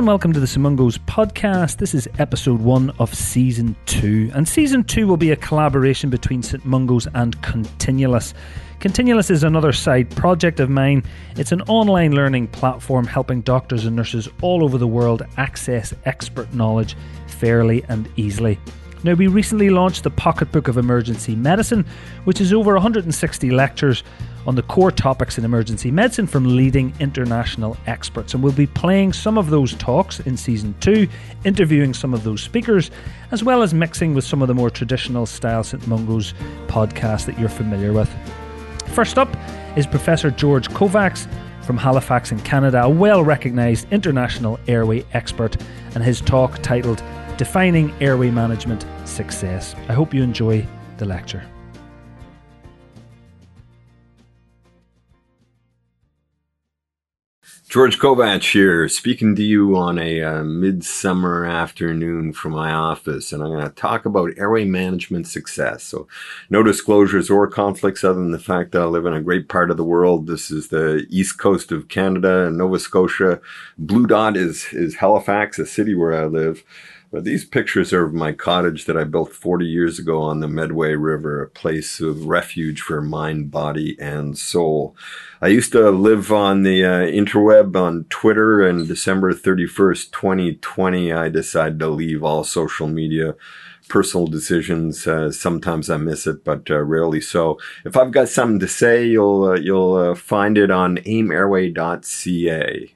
And welcome to the St Emlyn's podcast. This is episode one of season two, and season two will be a collaboration between St Emlyn's and Continulus. Continulus is another side project of mine. It's an online learning platform helping doctors and nurses all over the world access expert knowledge fairly and easily. Now, we recently launched the Pocketbook of Emergency Medicine, which is over 160 lectures on the core topics in emergency medicine from leading international experts. And we'll be playing some of those talks in season two, interviewing some of those speakers, as well as mixing with some of the more traditional style St. Emlyn's podcasts that you're familiar with. First up is Professor George Kovacs from Halifax in Canada, a well recognised international airway expert, and his talk titled Defining Airway Management Success. I hope you enjoy the lecture. George Kovacs here, speaking to you on a uh, midsummer afternoon from my office, and I'm going to talk about airway management success. So, no disclosures or conflicts other than the fact that I live in a great part of the world. This is the east coast of Canada and Nova Scotia. Blue dot is is Halifax, a city where I live. But these pictures are of my cottage that I built 40 years ago on the Medway River, a place of refuge for mind, body, and soul. I used to live on the uh, interweb on Twitter, and December 31st, 2020, I decided to leave all social media personal decisions. Uh, sometimes I miss it, but uh, rarely so. If I've got something to say, you'll uh, you'll uh, find it on aimeairway.ca.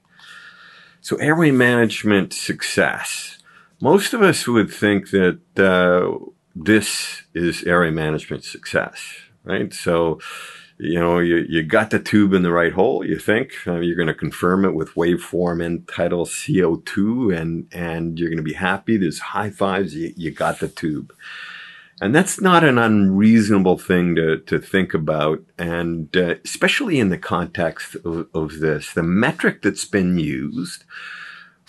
So airway management success most of us would think that uh, this is airway management success, right? So, you know, you, you got the tube in the right hole, you think. Uh, you're going to confirm it with waveform end-tidal CO2 and, and you're going to be happy. There's high fives, you, you got the tube. And that's not an unreasonable thing to, to think about. And uh, especially in the context of, of this, the metric that's been used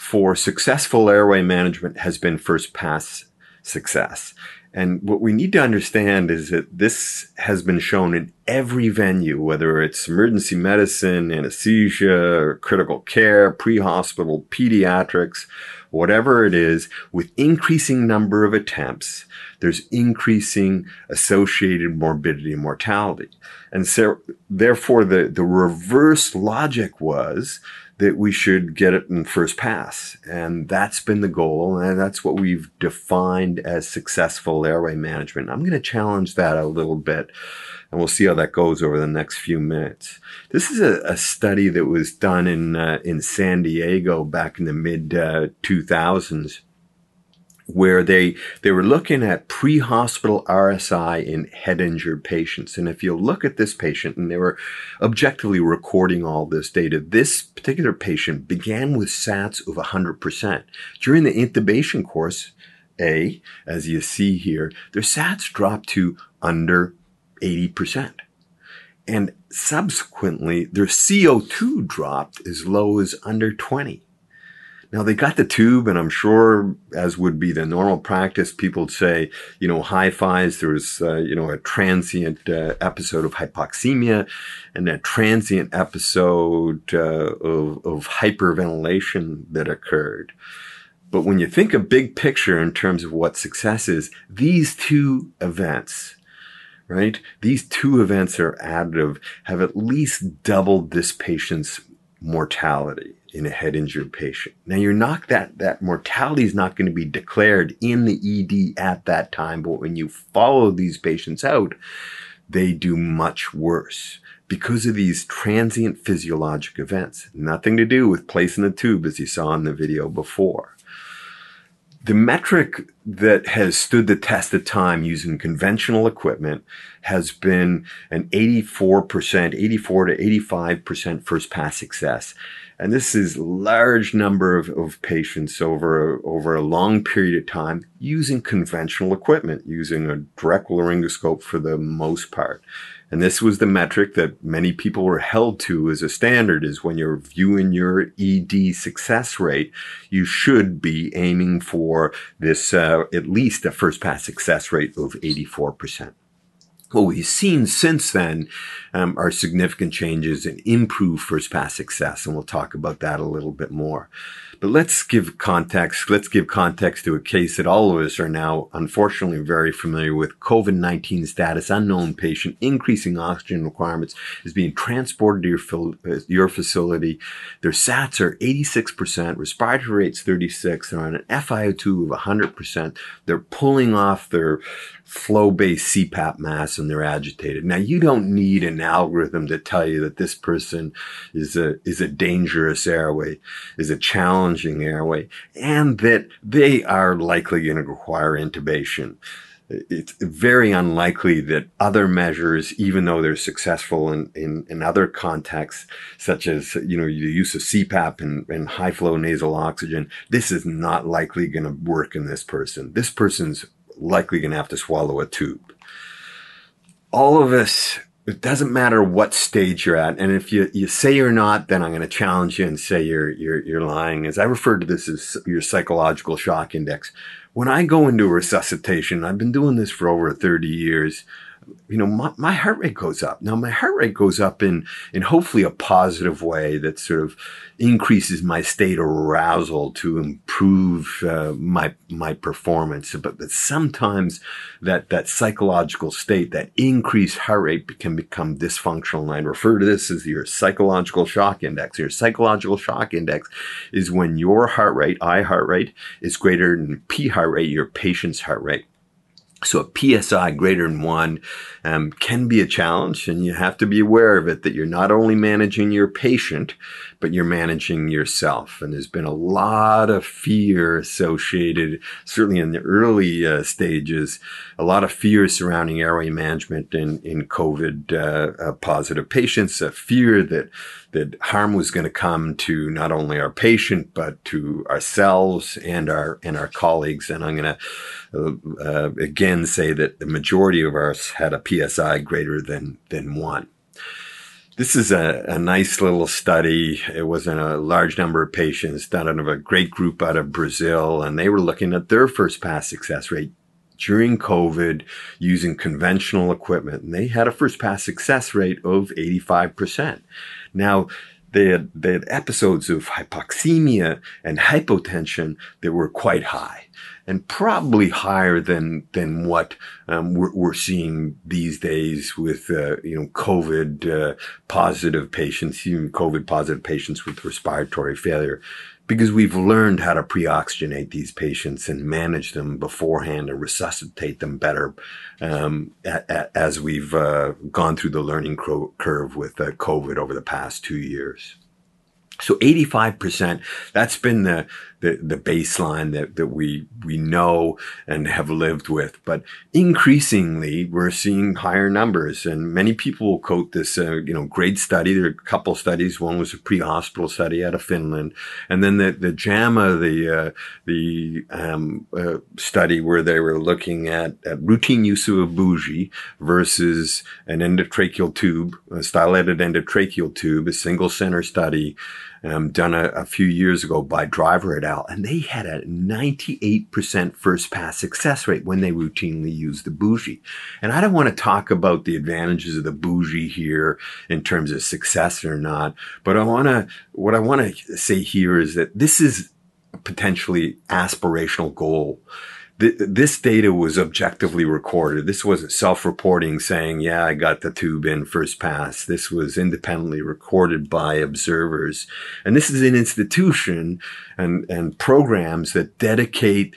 for successful airway management has been first pass success. And what we need to understand is that this has been shown in every venue, whether it's emergency medicine, anesthesia, critical care, pre-hospital, pediatrics, whatever it is, with increasing number of attempts, there's increasing associated morbidity and mortality. And so therefore the, the reverse logic was that we should get it in first pass. And that's been the goal. And that's what we've defined as successful airway management. I'm going to challenge that a little bit and we'll see how that goes over the next few minutes. This is a, a study that was done in, uh, in San Diego back in the mid uh, 2000s where they they were looking at pre-hospital RSI in head injured patients. And if you look at this patient, and they were objectively recording all this data, this particular patient began with SATs of 100%. During the intubation course, A, as you see here, their SATs dropped to under 80%. And subsequently, their CO2 dropped as low as under 20. Now they got the tube, and I'm sure, as would be the normal practice, people would say, you know, high fives. There was, uh, you know, a transient uh, episode of hypoxemia, and a transient episode uh, of, of hyperventilation that occurred. But when you think of big picture in terms of what success is, these two events, right? These two events are additive, have at least doubled this patient's mortality in a head injured patient. Now you're not that, that mortality is not going to be declared in the ED at that time, but when you follow these patients out, they do much worse because of these transient physiologic events. Nothing to do with placing the tube as you saw in the video before. The metric that has stood the test of time using conventional equipment has been an 84%, 84 to 85% first pass success. And this is large number of, of patients over, over a long period of time using conventional equipment, using a direct laryngoscope for the most part. And this was the metric that many people were held to as a standard is when you're viewing your ED success rate, you should be aiming for this, uh, at least a first pass success rate of 84%. what we've seen since then um, are significant changes in improved first pass success, and we'll talk about that a little bit more. But let's give context. Let's give context to a case that all of us are now unfortunately very familiar with. COVID-19 status, unknown patient, increasing oxygen requirements is being transported to your, uh, your facility. Their SATs are 86%, respiratory rates 36, they're on an FiO2 of 100%. They're pulling off their flow-based CPAP mask and they're agitated. Now you don't need an algorithm to tell you that this person is a, is a dangerous airway, is a challenging airway, and that they are likely going to require intubation it's very unlikely that other measures, even though they're successful in, in, in other contexts, such as, you know, the use of CPAP and, and high flow nasal oxygen, this is not likely going to work in this person. This person's likely going to have to swallow a tube. All of us, it doesn't matter what stage you're at. And if you, you say you're not, then I'm going to challenge you and say you're, you're, you're lying. As I refer to this as your psychological shock index. When I go into resuscitation, I've been doing this for over 30 years you know, my, my heart rate goes up. Now my heart rate goes up in, in hopefully a positive way that sort of increases my state arousal to improve uh, my, my performance. But, but sometimes that, that psychological state, that increased heart rate can become dysfunctional. And I refer to this as your psychological shock index. Your psychological shock index is when your heart rate, I heart rate is greater than P heart rate, your patient's heart rate. So a PSI greater than one um, can be a challenge, and you have to be aware of it that you're not only managing your patient, but you're managing yourself. And there's been a lot of fear associated, certainly in the early uh, stages, a lot of fear surrounding airway management in, in COVID uh, uh, positive patients, a fear that that harm was going to come to not only our patient but to ourselves and our and our colleagues. And I'm going to uh, uh, again say that the majority of us had a PSI greater than than one. This is a, a nice little study. It was in a large number of patients done out of a great group out of Brazil, and they were looking at their first pass success rate during COVID using conventional equipment. And they had a first pass success rate of 85%. Now, they had, they had episodes of hypoxemia and hypotension that were quite high and probably higher than than what um, we're, we're, seeing these days with uh, you know COVID uh, positive patients, even COVID positive patients with respiratory failure, because we've learned how to pre-oxygenate these patients and manage them beforehand and resuscitate them better um, as we've uh, gone through the learning cro- curve with uh, COVID over the past two years. So 85%, that's been the, the, the baseline that, that we, we know and have lived with. But increasingly, we're seeing higher numbers and many people will quote this, uh, you know, great study. There are a couple studies. One was a pre-hospital study out of Finland. And then the, the JAMA, the, uh, the, um, uh, study where they were looking at, at routine use of a bougie versus an endotracheal tube, a stylated endotracheal tube, a single center study um, done a, a, few years ago by Driver et al. And they had a 98% first pass success rate when they routinely used the bougie. And I don't want to talk about the advantages of the bougie here in terms of success or not, but I want to, what I want to say here is that this is potentially aspirational goal th- this data was objectively recorded. This wasn't self-reporting saying, yeah, I got the tube in first pass. This was independently recorded by observers. And this is an institution and, and programs that dedicate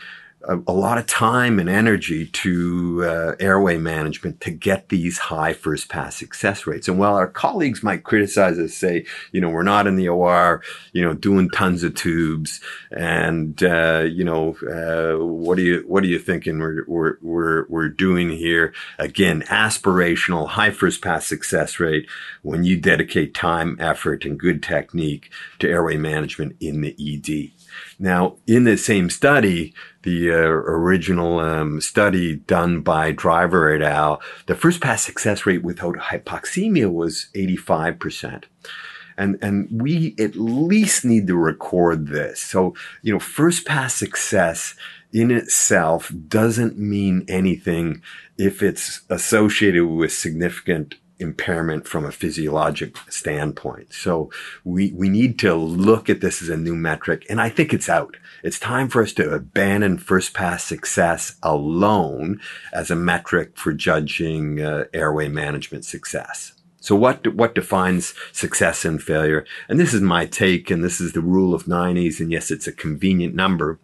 a, a lot of time and energy to uh, airway management to get these high first pass success rates. And while our colleagues might criticize us, say, you know, we're not in the OR, you know, doing tons of tubes, and uh, you know, uh, what are you what are you thinking we're we're we're we're doing here? Again, aspirational high first pass success rate when you dedicate time, effort, and good technique to airway management in the ED. Now, in the same study, the uh, original um, study done by Driver et al., the first pass success rate without hypoxemia was 85%. And, and we at least need to record this. So, you know, first pass success in itself doesn't mean anything if it's associated with significant impairment from a physiologic standpoint. So we, we need to look at this as a new metric. And I think it's out. It's time for us to abandon first pass success alone as a metric for judging uh, airway management success. So what, what defines success and failure? And this is my take, and this is the rule of 90s. And yes, it's a convenient number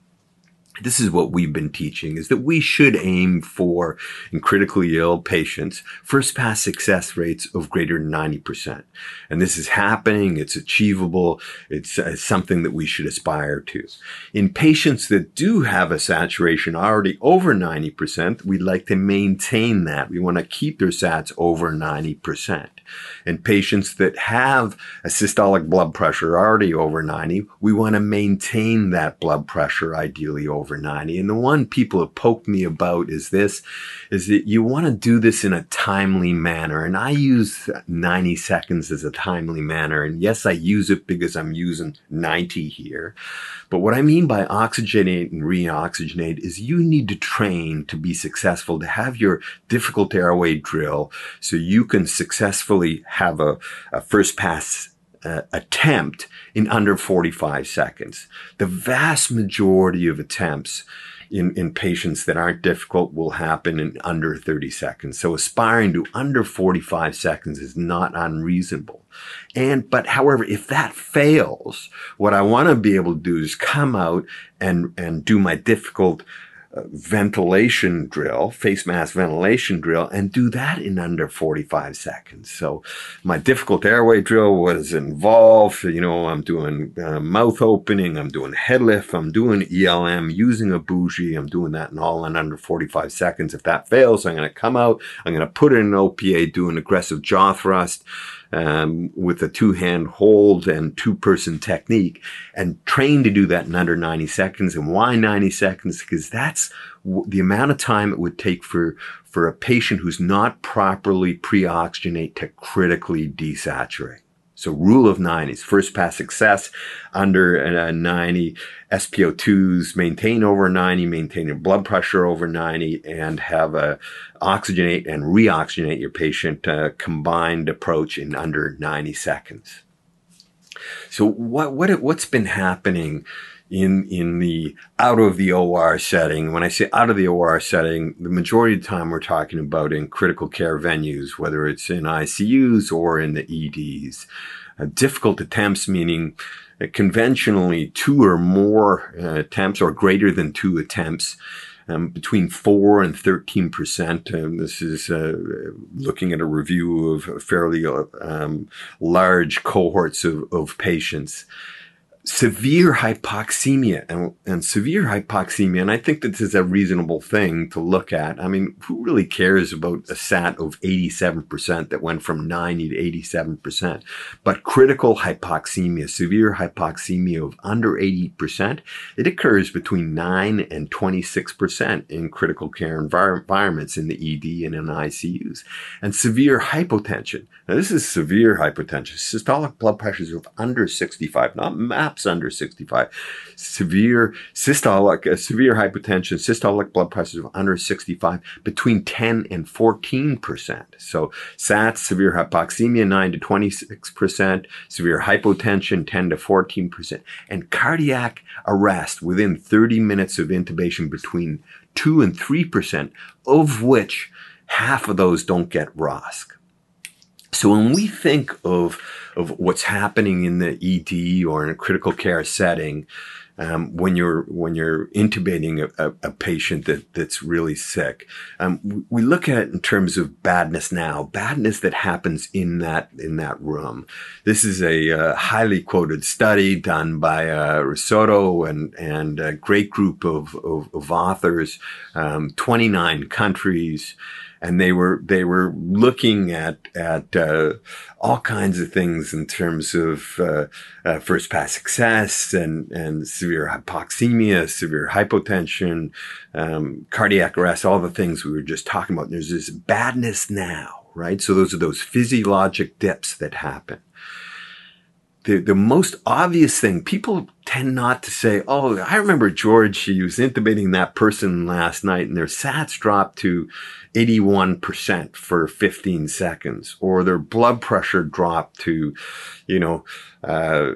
this is what we've been teaching is that we should aim for in critically ill patients first pass success rates of greater than 90%. And this is happening. It's achievable. It's, uh, something that we should aspire to. In patients that do have a saturation already over 90%, we'd like to maintain that. We want to keep their sats over 90%. In patients that have a systolic blood pressure already over 90, we want to maintain that blood pressure ideally over 90. And the one people have poked me about is this, is that you want to do this in a timely manner. And I use 90 seconds as a timely manner. And yes, I use it because I'm using 90 here. But what I mean by oxygenate and reoxygenate is you need to train to be successful, to have your difficult airway drill so you can successfully have a, a first pass uh, attempt in under 45 seconds. The vast majority of attempts in, in patients that aren't difficult will happen in under 30 seconds. So aspiring to under 45 seconds is not unreasonable. And, but however, if that fails, what I want to be able to do is come out and, and do my difficult ventilation drill, face mask ventilation drill, and do that in under 45 seconds. So my difficult airway drill was involved. You know, I'm doing uh, mouth opening, I'm doing head lift, I'm doing ELM using a bougie. I'm doing that in all in under 45 seconds. If that fails, I'm going to come out, I'm going to put in an OPA, do an aggressive jaw thrust um, with a two hand hold and two person technique and trained to do that in under 90 seconds. And why 90 seconds? Because that's w- the amount of time it would take for, for a patient who's not properly pre-oxygenate to critically desaturate. So rule of 90s, first pass success under uh, 90, SpO2s maintain over 90, maintain your blood pressure over 90, and have a oxygenate and reoxygenate your patient uh, combined approach in under 90 seconds. So what, what, what's been happening in in the out of the OR setting. When I say out of the OR setting, the majority of the time we're talking about in critical care venues, whether it's in ICUs or in the EDs. Uh, difficult attempts meaning uh, conventionally two or more uh, attempts or greater than two attempts. Um, between 4 and 13 percent. Um, this is uh, looking at a review of fairly uh, um, large cohorts of, of patients severe hypoxemia and, and severe hypoxemia. And I think this is a reasonable thing to look at. I mean, who really cares about a SAT of 87% that went from 90 to 87%? But critical hypoxemia, severe hypoxemia of under 80%, it occurs between 9 and 26% in critical care envir- environments in the ED and in ICUs. And severe hypotension. Now, this is severe hypotension. Systolic blood pressures of under 65, not MAPS under 65. Severe systolic, uh, severe hypotension, systolic blood pressures of under 65, between 10 and 14%. So SATs, severe hypoxemia, 9 to 26%, severe hypotension, 10 to 14%, and cardiac arrest within 30 minutes of intubation between 2 and 3%, of which half of those don't get ROSC. So when we think of of what's happening in the ED or in a critical care setting, um, when you're when you're intubating a, a, a patient that that's really sick. Um, we look at in terms of badness now, badness that happens in that in that room. This is a uh, highly quoted study done by uh, Russotto and and a great group of of, of authors, um, 29 countries and they were they were looking at at uh, all kinds of things in terms of uh, uh, first pass success and and severe hypoxemia, severe hypotension, um, cardiac arrest, all the things we were just talking about. There's this badness now, right? So those are those physiologic dips that happen. The, the most obvious thing, people tend not to say, Oh, I remember George, he was intubating that person last night and their SATs dropped to 81% for 15 seconds, or their blood pressure dropped to, you know, uh,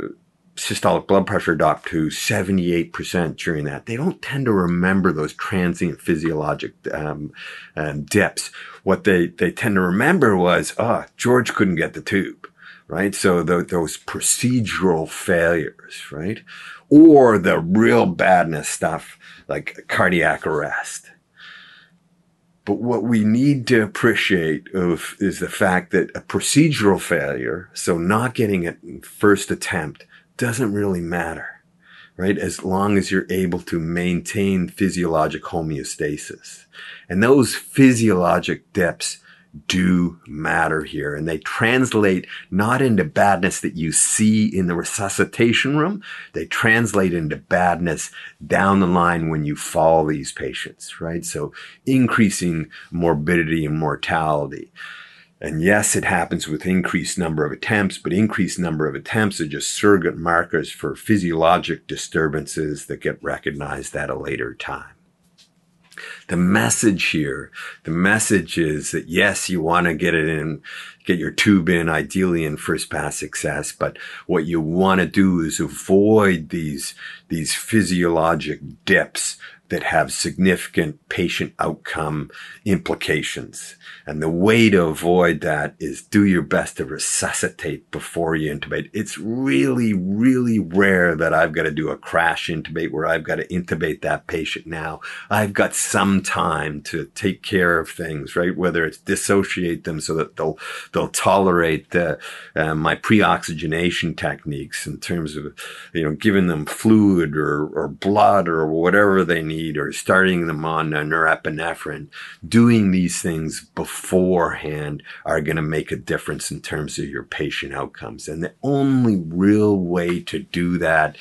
systolic blood pressure dropped to 78% during that. They don't tend to remember those transient physiologic um, um, dips. What they, they tend to remember was, oh, George couldn't get the tube right? So the, those procedural failures, right? Or the real badness stuff like cardiac arrest. But what we need to appreciate of is the fact that a procedural failure, so not getting it first attempt, doesn't really matter, right? As long as you're able to maintain physiologic homeostasis. And those physiologic dips do matter here. And they translate not into badness that you see in the resuscitation room. They translate into badness down the line when you follow these patients, right? So increasing morbidity and mortality. And yes, it happens with increased number of attempts, but increased number of attempts are just surrogate markers for physiologic disturbances that get recognized at a later time. The message here, the message is that yes, you want to get it in, get your tube in, ideally in first pass success, but what you want to do is avoid these, these physiologic dips that have significant patient outcome implications. And the way to avoid that is do your best to resuscitate before you intubate. It's really, really rare that I've got to do a crash intubate where I've got to intubate that patient now. I've got some time to take care of things, right? Whether it's dissociate them so that they'll, they'll tolerate uh, uh, my pre-oxygenation techniques in terms of, you know, giving them fluid or, or blood or whatever they need need or starting them on norepinephrine, doing these things beforehand are going to make a difference in terms of your patient outcomes. And the only real way to do that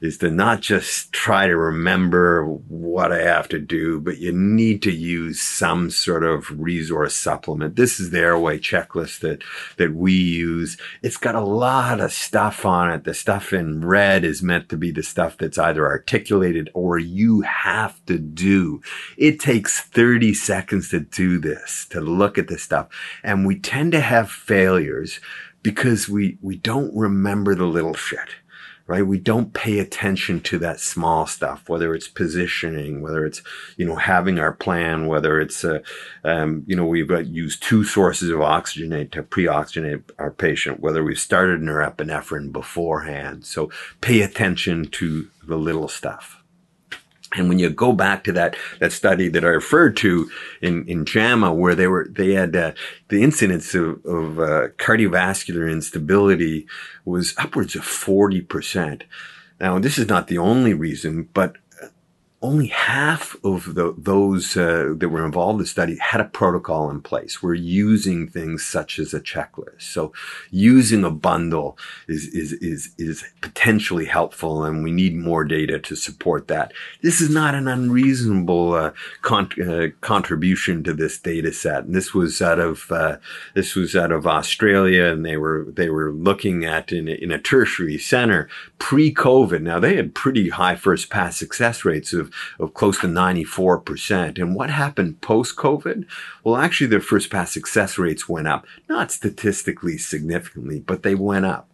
is to not just try to remember what I have to do, but you need to use some sort of resource supplement. This is the airway checklist that, that we use. It's got a lot of stuff on it. The stuff in red is meant to be the stuff that's either articulated or you have to do. It takes 30 seconds to do this, to look at this stuff. And we tend to have failures because we, we don't remember the little shit right? We don't pay attention to that small stuff, whether it's positioning, whether it's, you know, having our plan, whether it's, uh, um, you know, we've used two sources of oxygenate to pre-oxygenate our patient, whether we've started norepinephrine beforehand. So pay attention to the little stuff. And when you go back to that, that study that I referred to in, in JAMA, where they were, they had, uh, the incidence of, of uh, cardiovascular instability was upwards of 40%. Now, this is not the only reason, but only half of the, those uh, that were involved in the study had a protocol in place. We're using things such as a checklist. So using a bundle is, is, is, is potentially helpful and we need more data to support that. This is not an unreasonable uh, con- uh, contribution to this data set. And this was out of, uh, this was out of Australia and they were, they were looking at in a, in a tertiary center pre-COVID. Now they had pretty high first pass success rates of close to 94%. And what happened post COVID? Well, actually, their first pass success rates went up, not statistically significantly, but they went up.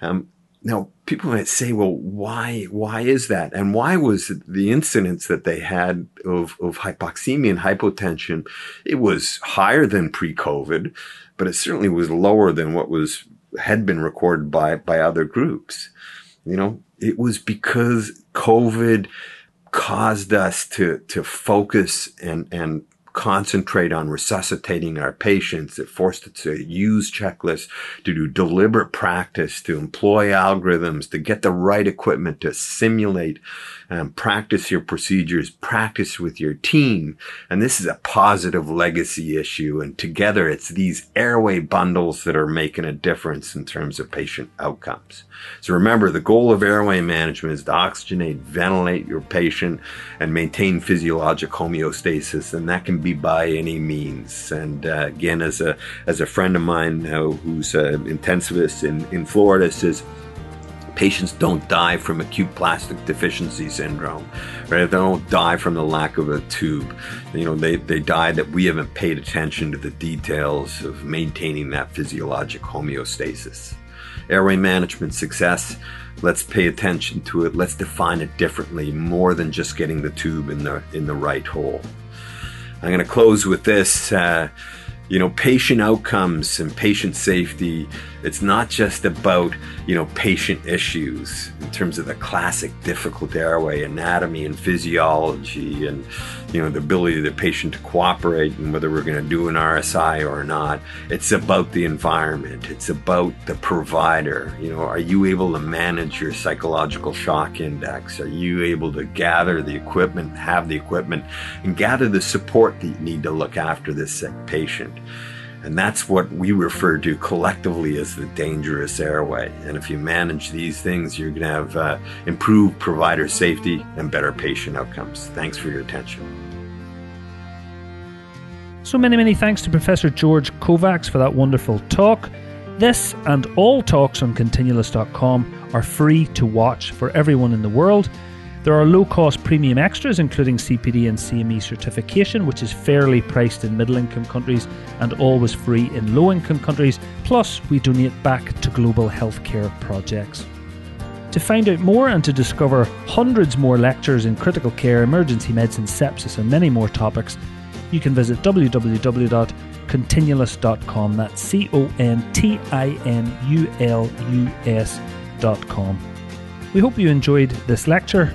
Um, now, people might say, well, why, why is that? And why was the incidence that they had of, of hypoxemia and hypotension? It was higher than pre-COVID, but it certainly was lower than what was, had been recorded by, by other groups. You know, it was because COVID caused us to to focus and and concentrate on resuscitating our patients. It forced us to use checklists, to do deliberate practice, to employ algorithms, to get the right equipment, to simulate and practice your procedures, practice with your team. And this is a positive legacy issue. And together it's these airway bundles that are making a difference in terms of patient outcomes. So remember, the goal of airway management is to oxygenate, ventilate your patient and maintain physiologic homeostasis. And that can be by any means. And uh, again, as a, as a friend of mine uh, who's an intensivist in, in Florida says, Patients don't die from acute plastic deficiency syndrome, right? They don't die from the lack of a tube. You know, they, they die that we haven't paid attention to the details of maintaining that physiologic homeostasis. Airway management success, let's pay attention to it. Let's define it differently, more than just getting the tube in the, in the right hole. I'm going to close with this. Uh, you know, patient outcomes and patient safety, it's not just about, you know, patient issues in terms of the classic difficult airway anatomy and physiology and, you know, the ability of the patient to cooperate and whether we're going to do an RSI or not. It's about the environment. It's about the provider. You know, are you able to manage your psychological shock index? Are you able to gather the equipment, have the equipment, and gather the support that you need to look after this sick patient? And that's what we refer to collectively as the dangerous airway. And if you manage these things, you're going to have uh, improved provider safety and better patient outcomes. Thanks for your attention. So many, many thanks to Professor George Kovacs for that wonderful talk. This and all talks on continulus.com are free to watch for everyone in the world. There are low cost premium extras, including CPD and CME certification, which is fairly priced in middle income countries and always free in low income countries. Plus, we donate back to global healthcare projects. To find out more and to discover hundreds more lectures in critical care, emergency medicine, sepsis, and many more topics, you can visit www.continulus.com. That's C O N T I N U L U S.com. We hope you enjoyed this lecture